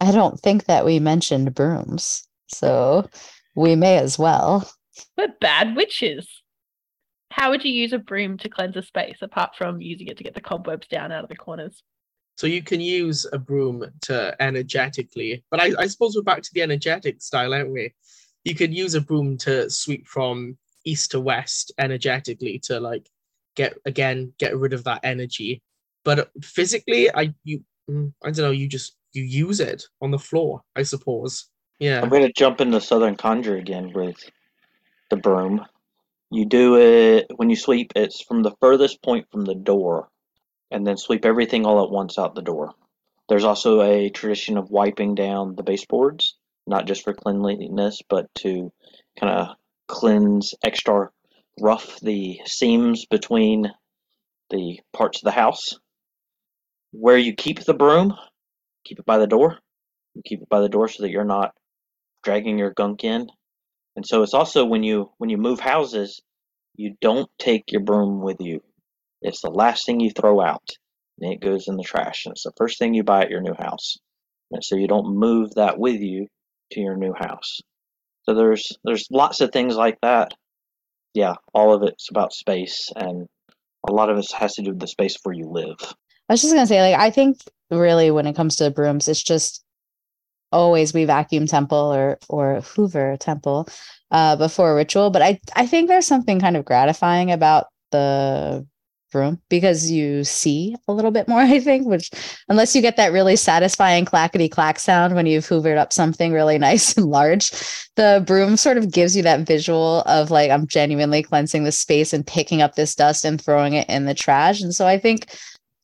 I don't think that we mentioned brooms, so we may as well. We're bad witches. How would you use a broom to cleanse a space apart from using it to get the cobwebs down out of the corners? So you can use a broom to energetically, but I, I suppose we're back to the energetic style, aren't we? You could use a broom to sweep from east to west energetically to like get again get rid of that energy. But physically, I you mm, I don't know, you just you use it on the floor, I suppose. Yeah. I'm to jump into Southern Conjure again with the broom. You do it when you sweep, it's from the furthest point from the door, and then sweep everything all at once out the door. There's also a tradition of wiping down the baseboards, not just for cleanliness, but to kind of cleanse extra rough the seams between the parts of the house. Where you keep the broom, keep it by the door. You keep it by the door so that you're not dragging your gunk in. And so it's also when you when you move houses, you don't take your broom with you. It's the last thing you throw out. And it goes in the trash. And it's the first thing you buy at your new house. And so you don't move that with you to your new house. So there's there's lots of things like that. Yeah, all of it's about space and a lot of it has to do with the space where you live. I was just gonna say, like, I think really when it comes to brooms, it's just always we vacuum temple or or Hoover temple uh, before ritual. But I I think there's something kind of gratifying about the broom because you see a little bit more. [LAUGHS] I think, which unless you get that really satisfying clackety clack sound when you've hoovered up something really [LAUGHS] nice and large, the broom sort of gives you that visual of like I'm genuinely cleansing the space and picking up this dust and throwing it in the trash. And so I think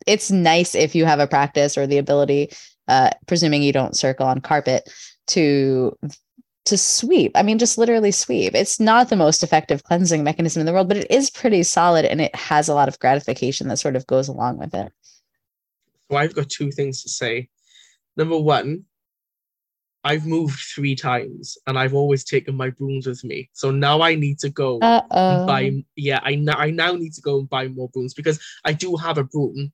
it's nice if you have a practice or the ability, uh, presuming you don't circle on carpet, to to sweep. I mean, just literally sweep. It's not the most effective cleansing mechanism in the world, but it is pretty solid and it has a lot of gratification that sort of goes along with it. So I've got two things to say. Number one, I've moved three times and I've always taken my brooms with me. So now I need to go buy yeah, I now I now need to go and buy more brooms because I do have a broom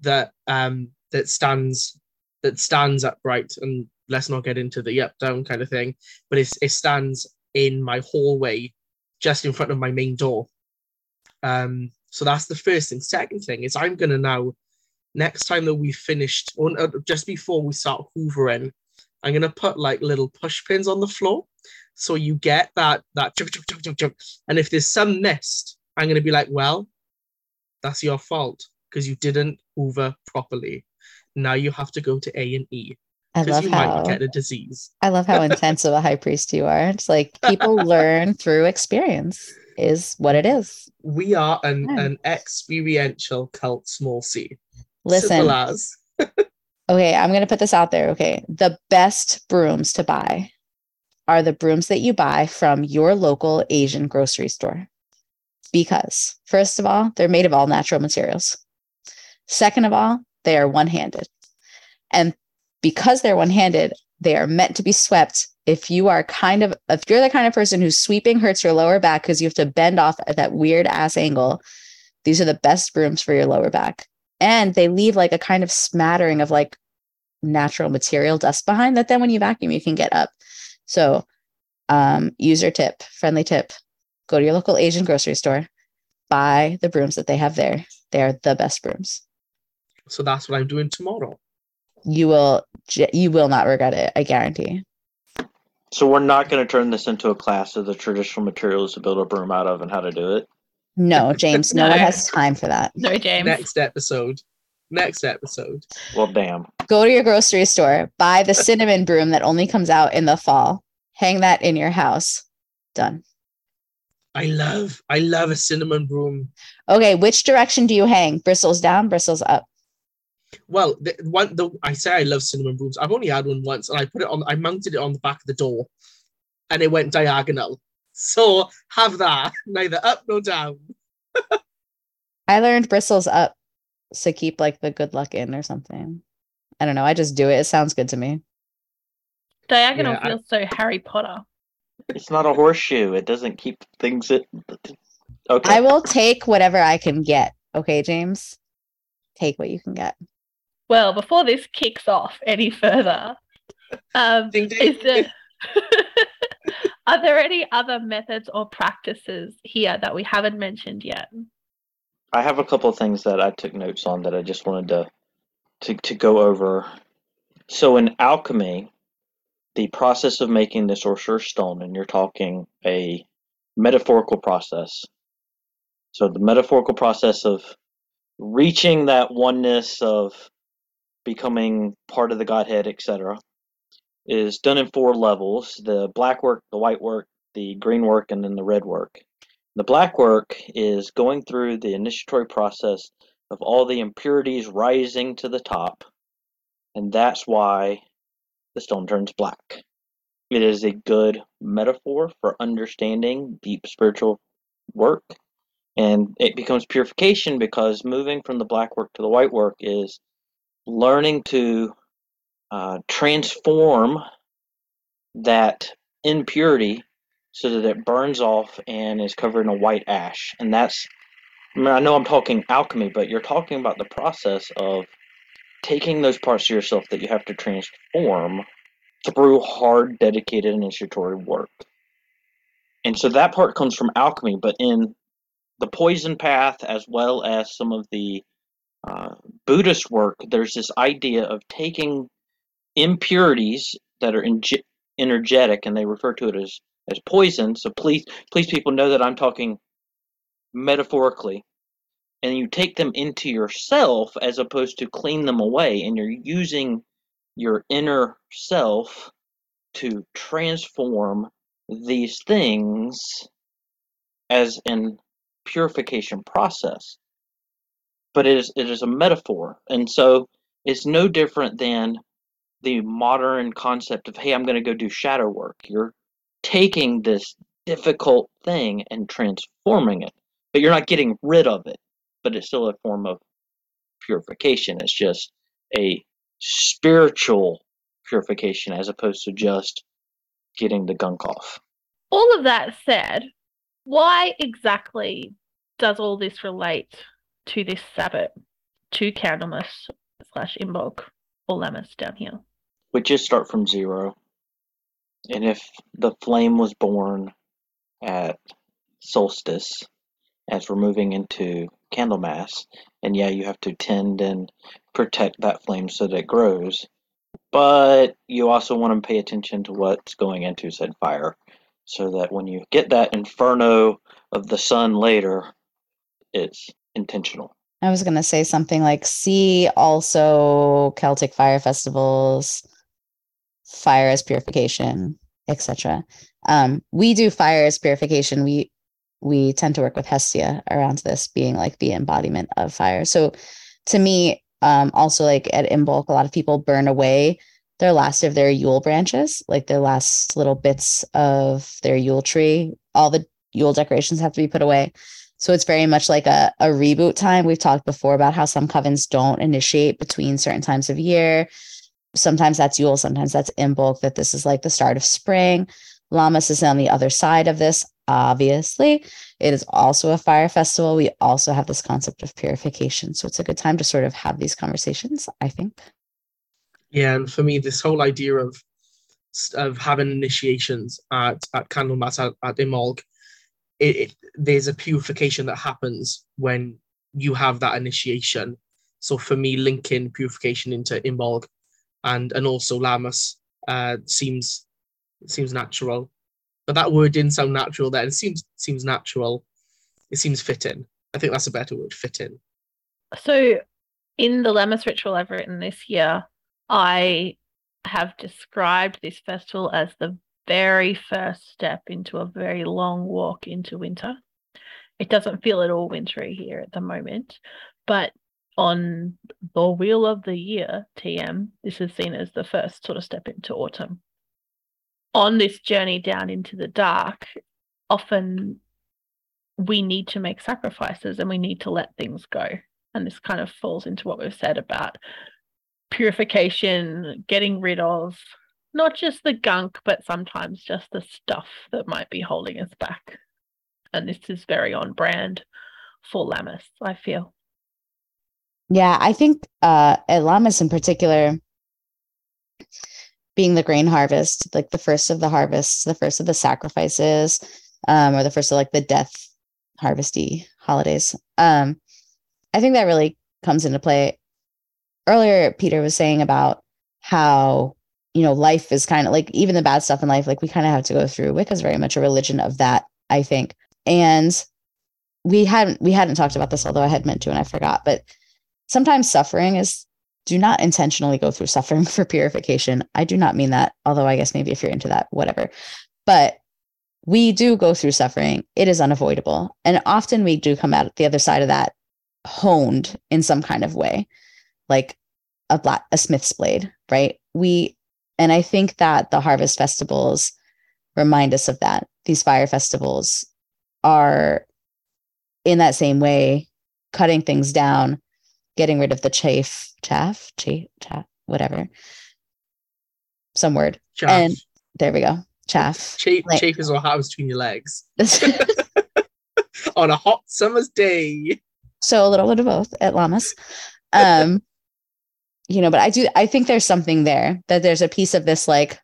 that um that stands that stands upright and let's not get into the up down kind of thing, but it's, it stands in my hallway just in front of my main door. Um, so that's the first thing. Second thing is I'm gonna now next time that we've finished or just before we start hoovering, I'm gonna put like little push pins on the floor. So you get that that chug, chug, chug, chug, chug. and if there's some mist, I'm gonna be like, well, that's your fault because you didn't hoover properly. Now you have to go to A and E I love you how might get a disease. I love how [LAUGHS] intense of a high priest you are. It's like people [LAUGHS] learn through experience is what it is. We are an, Yeah. an experiential cult small c. Listen, [LAUGHS] okay, I'm going to put this out there. Okay. The best brooms to buy are the brooms that you buy from your local Asian grocery store. Because, first of all, they're made of all natural materials. Second of all, they are one handed. And because they're one handed, they are meant to be swept. If you are kind of, if you're the kind of person who's sweeping hurts your lower back because you have to bend off at that weird ass angle, these are the best brooms for your lower back. and they leave like a kind of smattering of like natural material dust behind that then when you vacuum you can get up so um user tip friendly tip go to your local asian grocery store buy the brooms that they have there they're the best brooms So that's what I'm doing tomorrow. you will you will not regret it i guarantee So we're not going to turn this into a class of the traditional materials to build a broom out of and how to do it. no james no, [LAUGHS] No. one has time for that No, James. Next episode. Next episode. Well, damn. go to your grocery store buy the [LAUGHS] cinnamon broom that only comes out in the fall hang that in your house done I love, I love a cinnamon broom. okay which direction do you hang bristles down bristles up Well, the one the I say I love cinnamon brooms. I've only had one once, and I put it on. I mounted it on the back of the door, and it went diagonal. So have that [LAUGHS] neither up nor down. [LAUGHS] I learned bristles up to keep like the good luck in or something. I don't know. I just do it. It sounds good to me. Diagonal Yeah, I- feels so Harry Potter. It's not a horseshoe. It doesn't keep things it. Okay. I will take whatever I can get. Okay, James? Take what you can get. Well, before this kicks off any further, um, Ding ding. is there [LAUGHS] are there any other methods or practices here that we haven't mentioned yet? I have a couple of things that I took notes on that I just wanted to to, to go over. So in alchemy, the process of making the sorcerer's stone, and you're talking a metaphorical process. So the metaphorical process of reaching that oneness of becoming part of the Godhead, etc., is done in four levels: the black work, the white work, the green work, and then the red work. The black work is going through the initiatory process of all the impurities rising to the top, and that's why the stone turns black. It is a good metaphor for understanding deep spiritual work, and it becomes purification because moving from the black work to the white work is learning to uh, transform that impurity so that it burns off and is covered in a white ash. And that's, I, mean, I know I'm talking alchemy, but you're talking about the process of taking those parts of yourself that you have to transform through hard, dedicated initiatory work. And so that part comes from alchemy, but in the poison path, as well as some of the uh, Buddhist work, there's this idea of taking impurities that are energetic, and they refer to it as as poison. So please, please, people know that I'm talking metaphorically, and you take them into yourself as opposed to clean them away, and you're using your inner self to transform these things as an purification process. But it is it is a metaphor, and so it's no different than the modern concept of hey, I'm going to go do shadow work. You're taking this difficult thing and transforming it, but you're not getting rid of it. But it's still a form of purification. It's just a spiritual purification as opposed to just getting the gunk off. All of that said, why exactly does all this relate to this Sabbath, to Candlemas slash Imbolc or Lammas down here? We just start from zero. And if the flame was born at solstice, as we're moving into Candlemas, and yeah, you have to tend and protect that flame so that it grows, but you also want to pay attention to what's going into said fire so that when you get that inferno of the sun later, it's intentional. I was going to say something like see also Celtic fire festivals, fire as purification, etc. Um, we do fire as purification. We we tend to work with Hestia around this being like the embodiment of fire. So to me, um, also like at Imbolc, a lot of people burn away their last of their Yule branches, like their last little bits of their Yule tree. All the Yule decorations have to be put away. So it's very much like a, a reboot time. We've talked before about how some covens don't initiate between certain times of year. Sometimes that's Yule, sometimes that's Imbolc, that this is like the start of spring. Lammas is on the other side of this. Obviously, it is also a fire festival. We also have this concept of purification. So it's a good time to sort of have these conversations, I think. Yeah, and for me, this whole idea of of having initiations at at Candlemas at, at Imbolc, it, it, there's a purification that happens when you have that initiation. So for me, linking purification into Imbolc and and also Lammas uh, seems seems natural. But that word didn't sound natural then. It seems seems natural. It seems fitting. I think that's a better word, fitting. So in the Lammas ritual I've written this year, I have described this festival as the very first step into a very long walk into winter. It doesn't feel at all wintry here at the moment, but on the wheel of the year, TM, this is seen as the first sort of step into autumn. On this journey down into the dark, often we need to make sacrifices and we need to let things go. And this kind of falls into what we've said about purification, getting rid of not just the gunk, but sometimes just the stuff that might be holding us back. And this is very on brand for Lammas, I feel. Yeah, I think uh, at Lammas in particular, being the grain harvest, like the first of the harvests, the first of the sacrifices, um, or the first of like the death harvesty holidays. Um, I think that really comes into play. Earlier, Peter was saying about how you know life is kind of like even the bad stuff in life, like we kind of have to go through. Wicca is very much a religion of that, I think, and we hadn't we hadn't talked about this, although I had meant to and I forgot, but sometimes suffering is do not intentionally go through suffering [LAUGHS] for purification. I do not mean that, although I guess maybe if you're into that, whatever. But we do go through suffering. It is unavoidable. And often we do come out the other side of that honed in some kind of way, like a black a smith's blade, right? We and I think that the harvest festivals remind us of that. These fire festivals are in that same way, cutting things down getting rid of the chafe, chaff, chaff, chaff whatever, some word. Chaff. And there we go. Chaff. Chafe, like, chafe is what happens between your legs [LAUGHS] [LAUGHS] on a hot summer's day. So a little bit of both at Lammas. Um, you know, but I do, I think there's something there that there's a piece of this like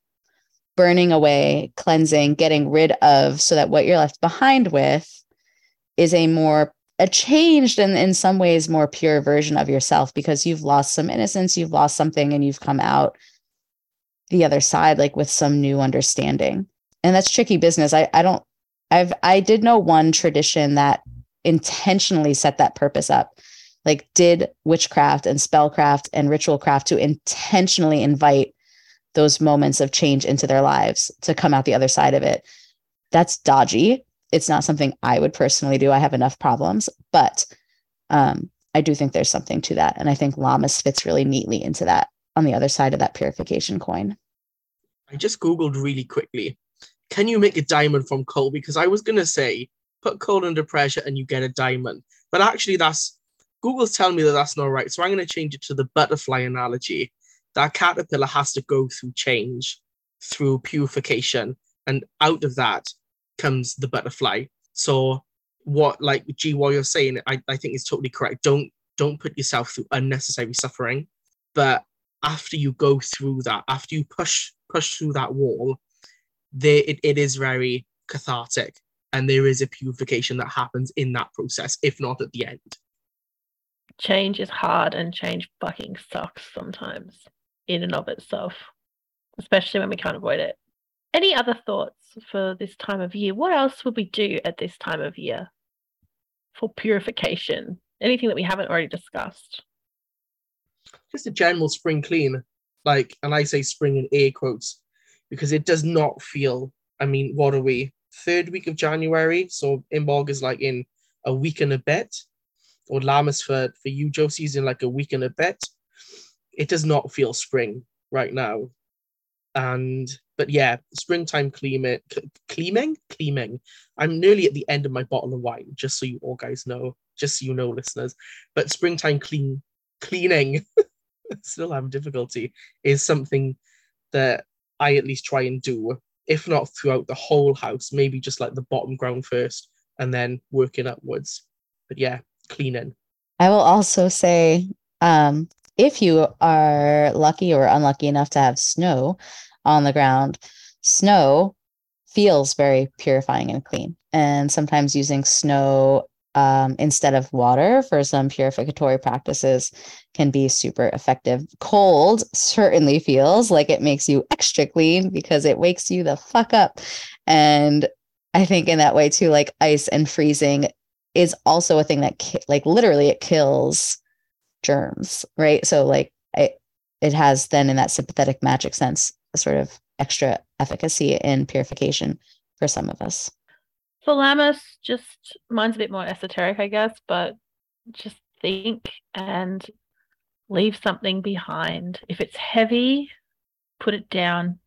burning away, cleansing, getting rid of, so that what you're left behind with is a more a changed and in some ways more pure version of yourself because you've lost some innocence, you've lost something, and you've come out the other side like with some new understanding. And that's tricky business. I, I don't I've I did know one tradition that intentionally set that purpose up. Like did witchcraft and spellcraft and ritual craft to intentionally invite those moments of change into their lives to come out the other side of it. That's dodgy it's not something I would personally do. I have enough problems, but um, I do think there's something to that. And I think Lammas fits really neatly into that on the other side of that purification coin. I just Googled really quickly. Can you make a diamond from coal? Because I was going to say, put coal under pressure and you get a diamond. But actually, that's Google's telling me that that's not right. So I'm going to change it to the butterfly analogy. That caterpillar has to go through change, through purification. And out of that, comes the butterfly. So what like G what you're saying, I, I think is totally correct. Don't don't put yourself through unnecessary suffering. But after you go through that, after you push push through that wall, there it, it is very cathartic. And there is a purification that happens in that process, if not at the end. Change is hard and change fucking sucks sometimes in and of itself, especially when we can't avoid it. Any other thoughts for this time of year? What else would we do at this time of year for purification? Anything that we haven't already discussed? Just a general spring clean, like, and I say spring in air quotes because it does not feel. I mean, what are we? Third week of January, so Imbolc is like in a week and a bit, or Lammas for for you, Josie's in like a week and a bit. It does not feel spring right now, and but yeah, springtime cleaning, cleaning, cleaning. I'm nearly at the end of my bottle of wine, just so you all guys know, just so you know, listeners. But springtime clean, cleaning, [LAUGHS] still have difficulty, is something that I at least try and do if not throughout the whole house, maybe just like the bottom ground first and then working upwards. But yeah, cleaning. I will also say um, if you are lucky or unlucky enough to have snow on the ground, snow feels very purifying and clean. And sometimes using snow um, instead of water for some purificatory practices can be super effective. Cold certainly feels like it makes you extra clean because it wakes you the fuck up. And I think in that way too, like ice and freezing is also a thing that ki- like literally it kills germs, right? So like it it has then in that sympathetic magic sense a sort of extra efficacy in purification for some of us. Thalamus just mine's a bit more esoteric, I guess, but just think and leave something behind. If it's heavy, put it down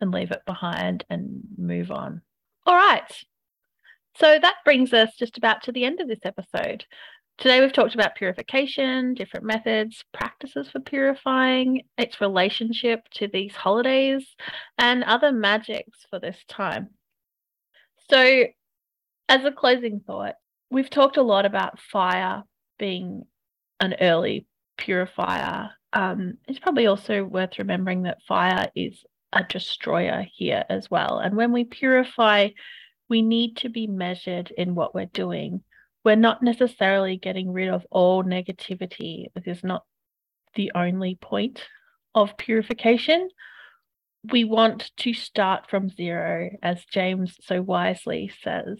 and leave it behind and move on. All right. So that brings us just about to the end of this episode. Today we've talked about purification, different methods, practices for purifying, its relationship to these holidays, and other magics for this time. So as a closing thought, we've talked a lot about fire being an early purifier. Um, it's probably also worth remembering that fire is a destroyer here as well. And when we purify, we need to be measured in what we're doing. We're not necessarily getting rid of all negativity. This is not the only point of purification. We want to start from zero, as James so wisely says.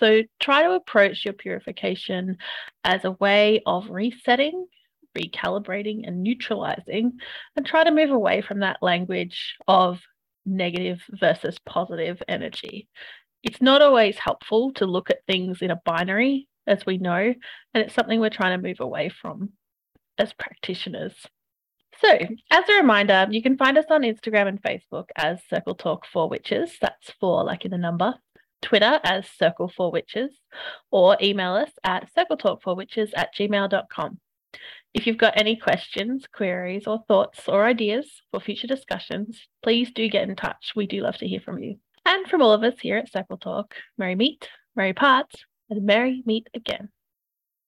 So try to approach your purification as a way of resetting, recalibrating, and neutralizing, and try to move away from that language of negative versus positive energy. It's not always helpful to look at things in a binary, as we know, and it's something we're trying to move away from as practitioners. So, as a reminder, you can find us on Instagram and Facebook as Circle Talk for Witches. That's four, like in the number. Twitter as Circle for Witches, or email us at circletalkforwitches at gmail.com. If you've got any questions, queries, or thoughts or ideas for future discussions, please do get in touch. We do love to hear from you. And from all of us here at Circle Talk, merry meet, merry parts, and merry meet again.